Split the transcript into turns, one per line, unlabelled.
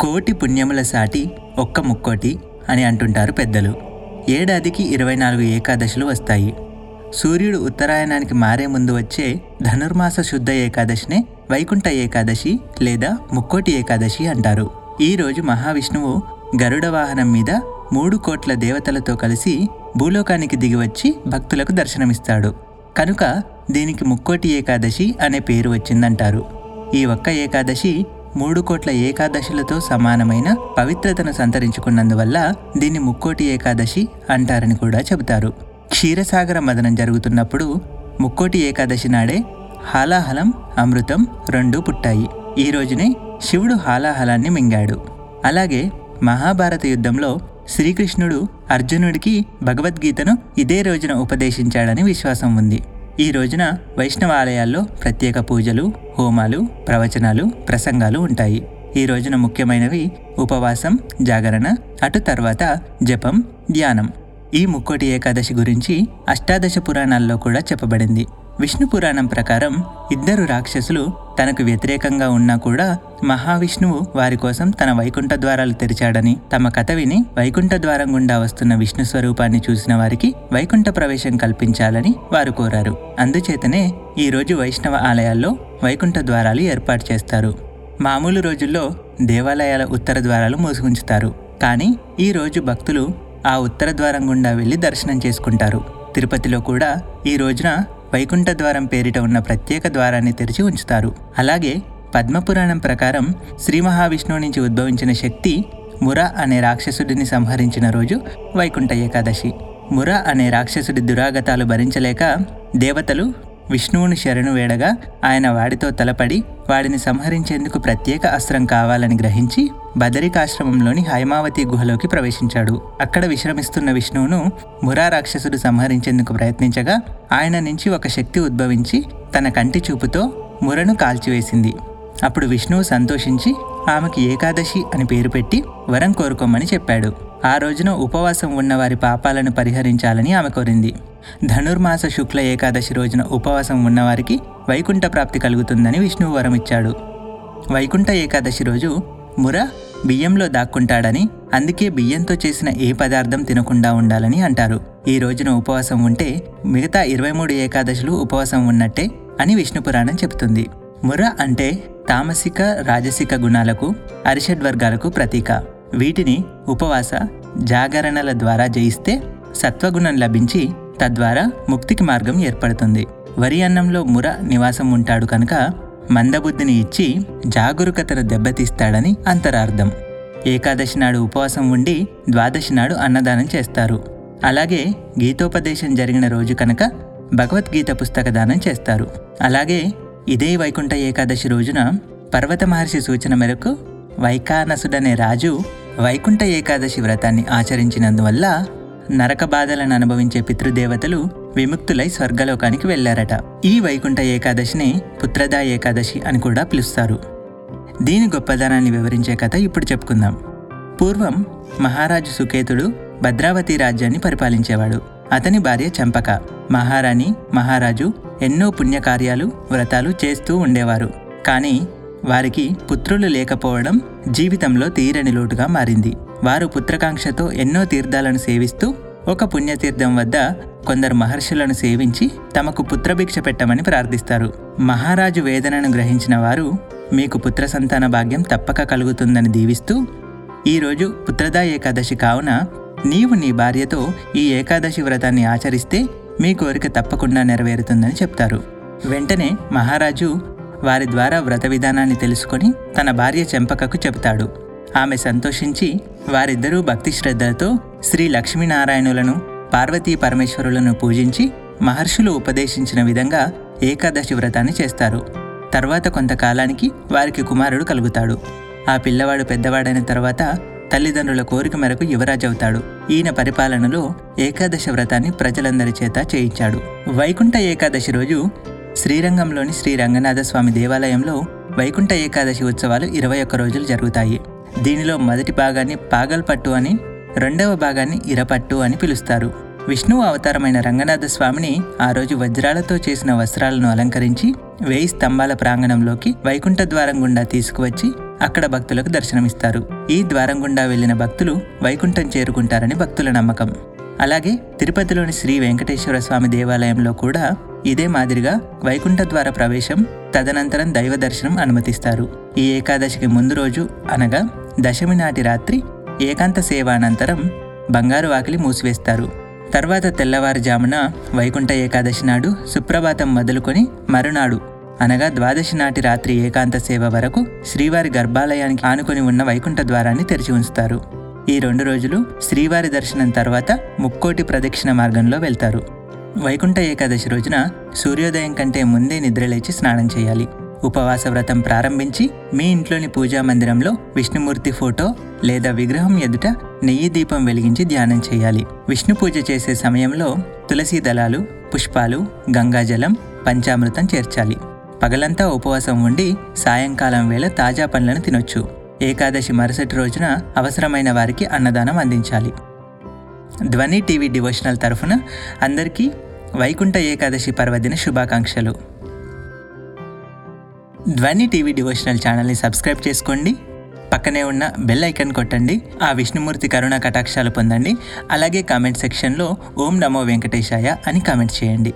కోటి పుణ్యముల సాటి ఒక్క ముక్కోటి అని అంటుంటారు పెద్దలు. ఏడాదికి ఇరవై నాలుగు ఏకాదశులు వస్తాయి. సూర్యుడు ఉత్తరాయణానికి మారే ముందు వచ్చే ధనుర్మాస శుద్ధ ఏకాదశినే వైకుంఠ ఏకాదశి లేదా ముక్కోటి ఏకాదశి అంటారు. ఈరోజు మహావిష్ణువు గరుడ వాహనం మీద మూడు కోట్ల దేవతలతో కలిసి భూలోకానికి దిగివచ్చి భక్తులకు దర్శనమిస్తాడు. కనుక దీనికి ముక్కోటి ఏకాదశి అనే పేరు వచ్చిందంటారు. ఈ ఒక్క ఏకాదశి మూడు కోట్ల ఏకాదశులతో సమానమైన పవిత్రతను సంతరించుకున్నందువల్ల దీన్ని ముక్కోటి ఏకాదశి అంటారని కూడా చెబుతారు. క్షీరసాగర మదనం జరుగుతున్నప్పుడు ముక్కోటి ఏకాదశి నాడే హాలాహలం అమృతం రెండూ పుట్టాయి. ఈ రోజునే శివుడు హాలాహలాన్ని మింగాడు. అలాగే మహాభారత యుద్ధంలో శ్రీకృష్ణుడు అర్జునుడికి భగవద్గీతను ఇదే రోజున ఉపదేశించాడని విశ్వాసం ఉంది. ఈ రోజున వైష్ణవ ఆలయాల్లో ప్రత్యేక పూజలు హోమాలు ప్రవచనాలు ప్రసంగాలు ఉంటాయి. ఈ రోజున ముఖ్యమైనవి ఉపవాసం జాగరణ అటు తర్వాత జపం ధ్యానం. ఈ ముక్కోటి ఏకాదశి గురించి అష్టాదశ పురాణాల్లో కూడా చెప్పబడింది. విష్ణు పురాణం ప్రకారం ఇద్దరు రాక్షసులు తనకు వ్యతిరేకంగా ఉన్నా కూడా మహావిష్ణువు వారి కోసం తన వైకుంఠ ద్వారాలు తెరిచాడని తమ కథ విని వైకుంఠ ద్వారం గుండా వస్తున్న విష్ణు స్వరూపాన్ని చూసిన వారికి వైకుంఠ ప్రవేశం కల్పించాలని వారు కోరారు. అందుచేతనే ఈ రోజు వైష్ణవ ఆలయాల్లో వైకుంఠ ద్వారాలు ఏర్పాటు చేస్తారు. మామూలు రోజుల్లో దేవాలయాల ఉత్తర ద్వారాలు మూసుకుంచుతారు కానీ ఈ రోజు భక్తులు ఆ ఉత్తర ద్వారం గుండా వెళ్ళి దర్శనం చేసుకుంటారు. తిరుపతిలో కూడా ఈ రోజున వైకుంఠ ద్వారం పేరిట ఉన్న ప్రత్యేక ద్వారాన్ని తెరిచి ఉంచుతారు. అలాగే పద్మపురాణం ప్రకారం శ్రీ మహావిష్ణువు నుంచి ఉద్భవించిన శక్తి ముర అనే రాక్షసుడిని సంహరించిన రోజు వైకుంఠ ఏకాదశి. ముర అనే రాక్షసుడి దురాగతాలు భరించలేక దేవతలు విష్ణువుని శరణు వేడగా ఆయన వాడితో తలపడి వాడిని సంహరించేందుకు ప్రత్యేక అస్త్రం కావాలని గ్రహించి బదరికాశ్రమంలోని హైమావతి గుహలోకి ప్రవేశించాడు. అక్కడ విశ్రమిస్తున్న విష్ణువును మురా రాక్షసుడు సంహరించేందుకు ప్రయత్నించగా ఆయన నుంచి ఒక శక్తి ఉద్భవించి తన కంటి చూపుతో మురను కాల్చివేసింది. అప్పుడు విష్ణువు సంతోషించి ఆమెకి ఏకాదశి అని పేరు పెట్టి వరం కోరుకోమని చెప్పాడు. ఆ రోజున ఉపవాసం ఉన్న వారి పాపాలను పరిహరించాలని ఆమె కోరింది. ధనుర్మాస శుక్ల ఏకాదశి రోజున ఉపవాసం ఉన్నవారికి వైకుంఠ ప్రాప్తి కలుగుతుందని విష్ణువు వరం ఇచ్చాడు వైకుంఠ ఏకాదశి రోజు ముర బియ్యంలో దాక్కుంటాడని అందుకే బియ్యంతో చేసిన ఏ పదార్థం తినకుండా ఉండాలని అంటారు. ఈ రోజున ఉపవాసం ఉంటే మిగతా ఇరవై మూడు ఏకాదశులు ఉపవాసం ఉన్నట్టే అని విష్ణు పురాణం చెబుతుంది. ముర అంటే తామసిక రాజసిక గుణాలకు అరిషడ్ వర్గాలకు ప్రతీక. వీటిని ఉపవాస జాగరణల ద్వారా జయిస్తే సత్వగుణం లభించి తద్వారా ముక్తికి మార్గం ఏర్పడుతుంది. వరి అన్నంలో ముర నివాసం ఉంటాడు కనుక మందబుద్ధిని ఇచ్చి జాగరూకతను దెబ్బతీస్తాడని అంతరార్థం. ఏకాదశి నాడు ఉపవాసం ఉండి ద్వాదశి నాడు అన్నదానం చేస్తారు. అలాగే గీతోపదేశం జరిగిన రోజు కనుక భగవద్గీత పుస్తక దానం చేస్తారు. అలాగే ఇదే వైకుంఠ ఏకాదశి రోజున పర్వత మహర్షి సూచన మేరకు వైకానసుడనే రాజు వైకుంఠ ఏకాదశి వ్రతాన్ని ఆచరించినందువల్ల నరక బాధలను అనుభవించే పితృదేవతలు విముక్తులై స్వర్గలోకానికి వెళ్ళారట ఈ వైకుంఠ ఏకాదశిని పుత్రదా ఏకాదశి అని కూడా పిలుస్తారు. దీని గొప్పదనాన్ని వివరించే కథ ఇప్పుడు చెప్పుకుందాం. పూర్వం మహారాజు సుకేతుడు భద్రావతి రాజ్యాన్ని పరిపాలించేవాడు. అతని భార్య చంపక. మహారాణి మహారాజు ఎన్నో పుణ్యకార్యాలు వ్రతాలు చేస్తూ ఉండేవారు. కానీ వారికి పుత్రులు లేకపోవడం జీవితంలో తీరని లోటుగా మారింది. వారు పుత్రకాంక్షతో ఎన్నో తీర్థాలను సేవిస్తూ ఒక పుణ్యతీర్థం వద్ద కొందరు మహర్షులను సేవించి తమకు పుత్రభిక్ష పెట్టమని ప్రార్థిస్తారు. మహారాజు వేదనను గ్రహించిన వారు మీకు పుత్ర సంతాన భాగ్యం తప్పక కలుగుతుందని దీవిస్తూ ఈరోజు పుత్రదా ఏకాదశి కావున నీవు నీ భార్యతో ఈ ఏకాదశి వ్రతాన్ని ఆచరిస్తే మీ కోరిక తప్పకుండా నెరవేరుతుందని చెప్తారు. వెంటనే మహారాజు వారి ద్వారా వ్రత విధానాన్ని తెలుసుకొని తన భార్య చెంపకకు చెబుతాడు. ఆమె సంతోషించి వారిద్దరూ భక్తి శ్రద్ధలతో శ్రీ లక్ష్మీనారాయణులను పార్వతీ పరమేశ్వరులను పూజించి మహర్షులు ఉపదేశించిన విధంగా ఏకాదశి వ్రతాన్ని చేస్తారు. తర్వాత కొంతకాలానికి వారికి కుమారుడు కలుగుతాడు. ఆ పిల్లవాడు పెద్దవాడైన తర్వాత తల్లిదండ్రుల కోరిక మేరకు యువరాజు అవుతాడు. ఈయన పరిపాలనలో ఏకాదశ వ్రతాన్ని ప్రజలందరి చేత చేయించాడు. వైకుంఠ ఏకాదశి రోజు శ్రీరంగంలోని శ్రీ రంగనాథ స్వామి దేవాలయంలో వైకుంఠ ఏకాదశి ఉత్సవాలు ఇరవై ఒక్క రోజులు జరుగుతాయి. దీనిలో మొదటి భాగాన్ని పాగల్పట్టు అని రెండవ భాగాన్ని ఇరపట్టు అని పిలుస్తారు. విష్ణువు అవతారమైన రంగనాథ స్వామిని ఆ రోజు వజ్రాలతో చేసిన వస్త్రాలను అలంకరించి వేయి స్తంభాల ప్రాంగణంలోకి వైకుంఠ ద్వారం గుండా తీసుకువచ్చి అక్కడ భక్తులకు దర్శనమిస్తారు. ఈ ద్వారం గుండా వెళ్ళిన భక్తులు వైకుంఠం చేరుకుంటారని భక్తుల నమ్మకం. అలాగే తిరుపతిలోని శ్రీ వెంకటేశ్వర స్వామి దేవాలయంలో కూడా ఇదే మాదిరిగా వైకుంఠ ద్వార ప్రవేశం తదనంతరం దైవ దర్శనం అనుమతిస్తారు. ఈ ఏకాదశికి ముందు రోజు అనగా దశమి నాటి రాత్రి ఏకాంత సేవానంతరం బంగారు వాకిలి మూసివేస్తారు. తర్వాత తెల్లవారుజామున వైకుంఠ ఏకాదశి నాడు సుప్రభాతం మొదలుకొని మరునాడు అనగా ద్వాదశి నాటి రాత్రి ఏకాంత సేవ వరకు శ్రీవారి గర్భాలయానికి ఆనుకొని ఉన్న వైకుంఠ ద్వారాన్ని తెరిచి ఉంచుతారు. ఈ రెండు రోజులు శ్రీవారి దర్శనం తర్వాత ముక్కోటి ప్రదక్షిణ మార్గంలో వెళ్తారు. వైకుంఠ ఏకాదశి రోజున సూర్యోదయం కంటే ముందే నిద్రలేచి స్నానం చేయాలి. ఉపవాస వ్రతం ప్రారంభించి మీ ఇంట్లోని పూజా మందిరంలో విష్ణుమూర్తి ఫోటో లేదా విగ్రహం ఎదుట నెయ్యి దీపం వెలిగించి ధ్యానం చేయాలి. విష్ణు పూజ చేసే సమయంలో తులసి దళాలు పుష్పాలు గంగాజలం పంచామృతం చేర్చాలి. పగలంతా ఉపవాసం ఉండి సాయంకాలం వేళ తాజా పండ్లను తినొచ్చు. ఏకాదశి మరుసటి రోజున అవసరమైన వారికి అన్నదానం అందించాలి. ధ్వని టీవీ డివోషనల్ తరఫున అందరికీ వైకుంఠ ఏకాదశి పర్వదిన శుభాకాంక్షలు. ధ్వని టీవీ డివోషనల్ ఛానల్ని సబ్స్క్రైబ్ చేసుకోండి. పక్కనే ఉన్న బెల్ ఐకన్ కొట్టండి. ఆ విష్ణుమూర్తి కరుణ కటాక్షాలు పొందండి. అలాగే కామెంట్ సెక్షన్లో ఓం నమో వెంకటేశాయ అని కామెంట్ చేయండి.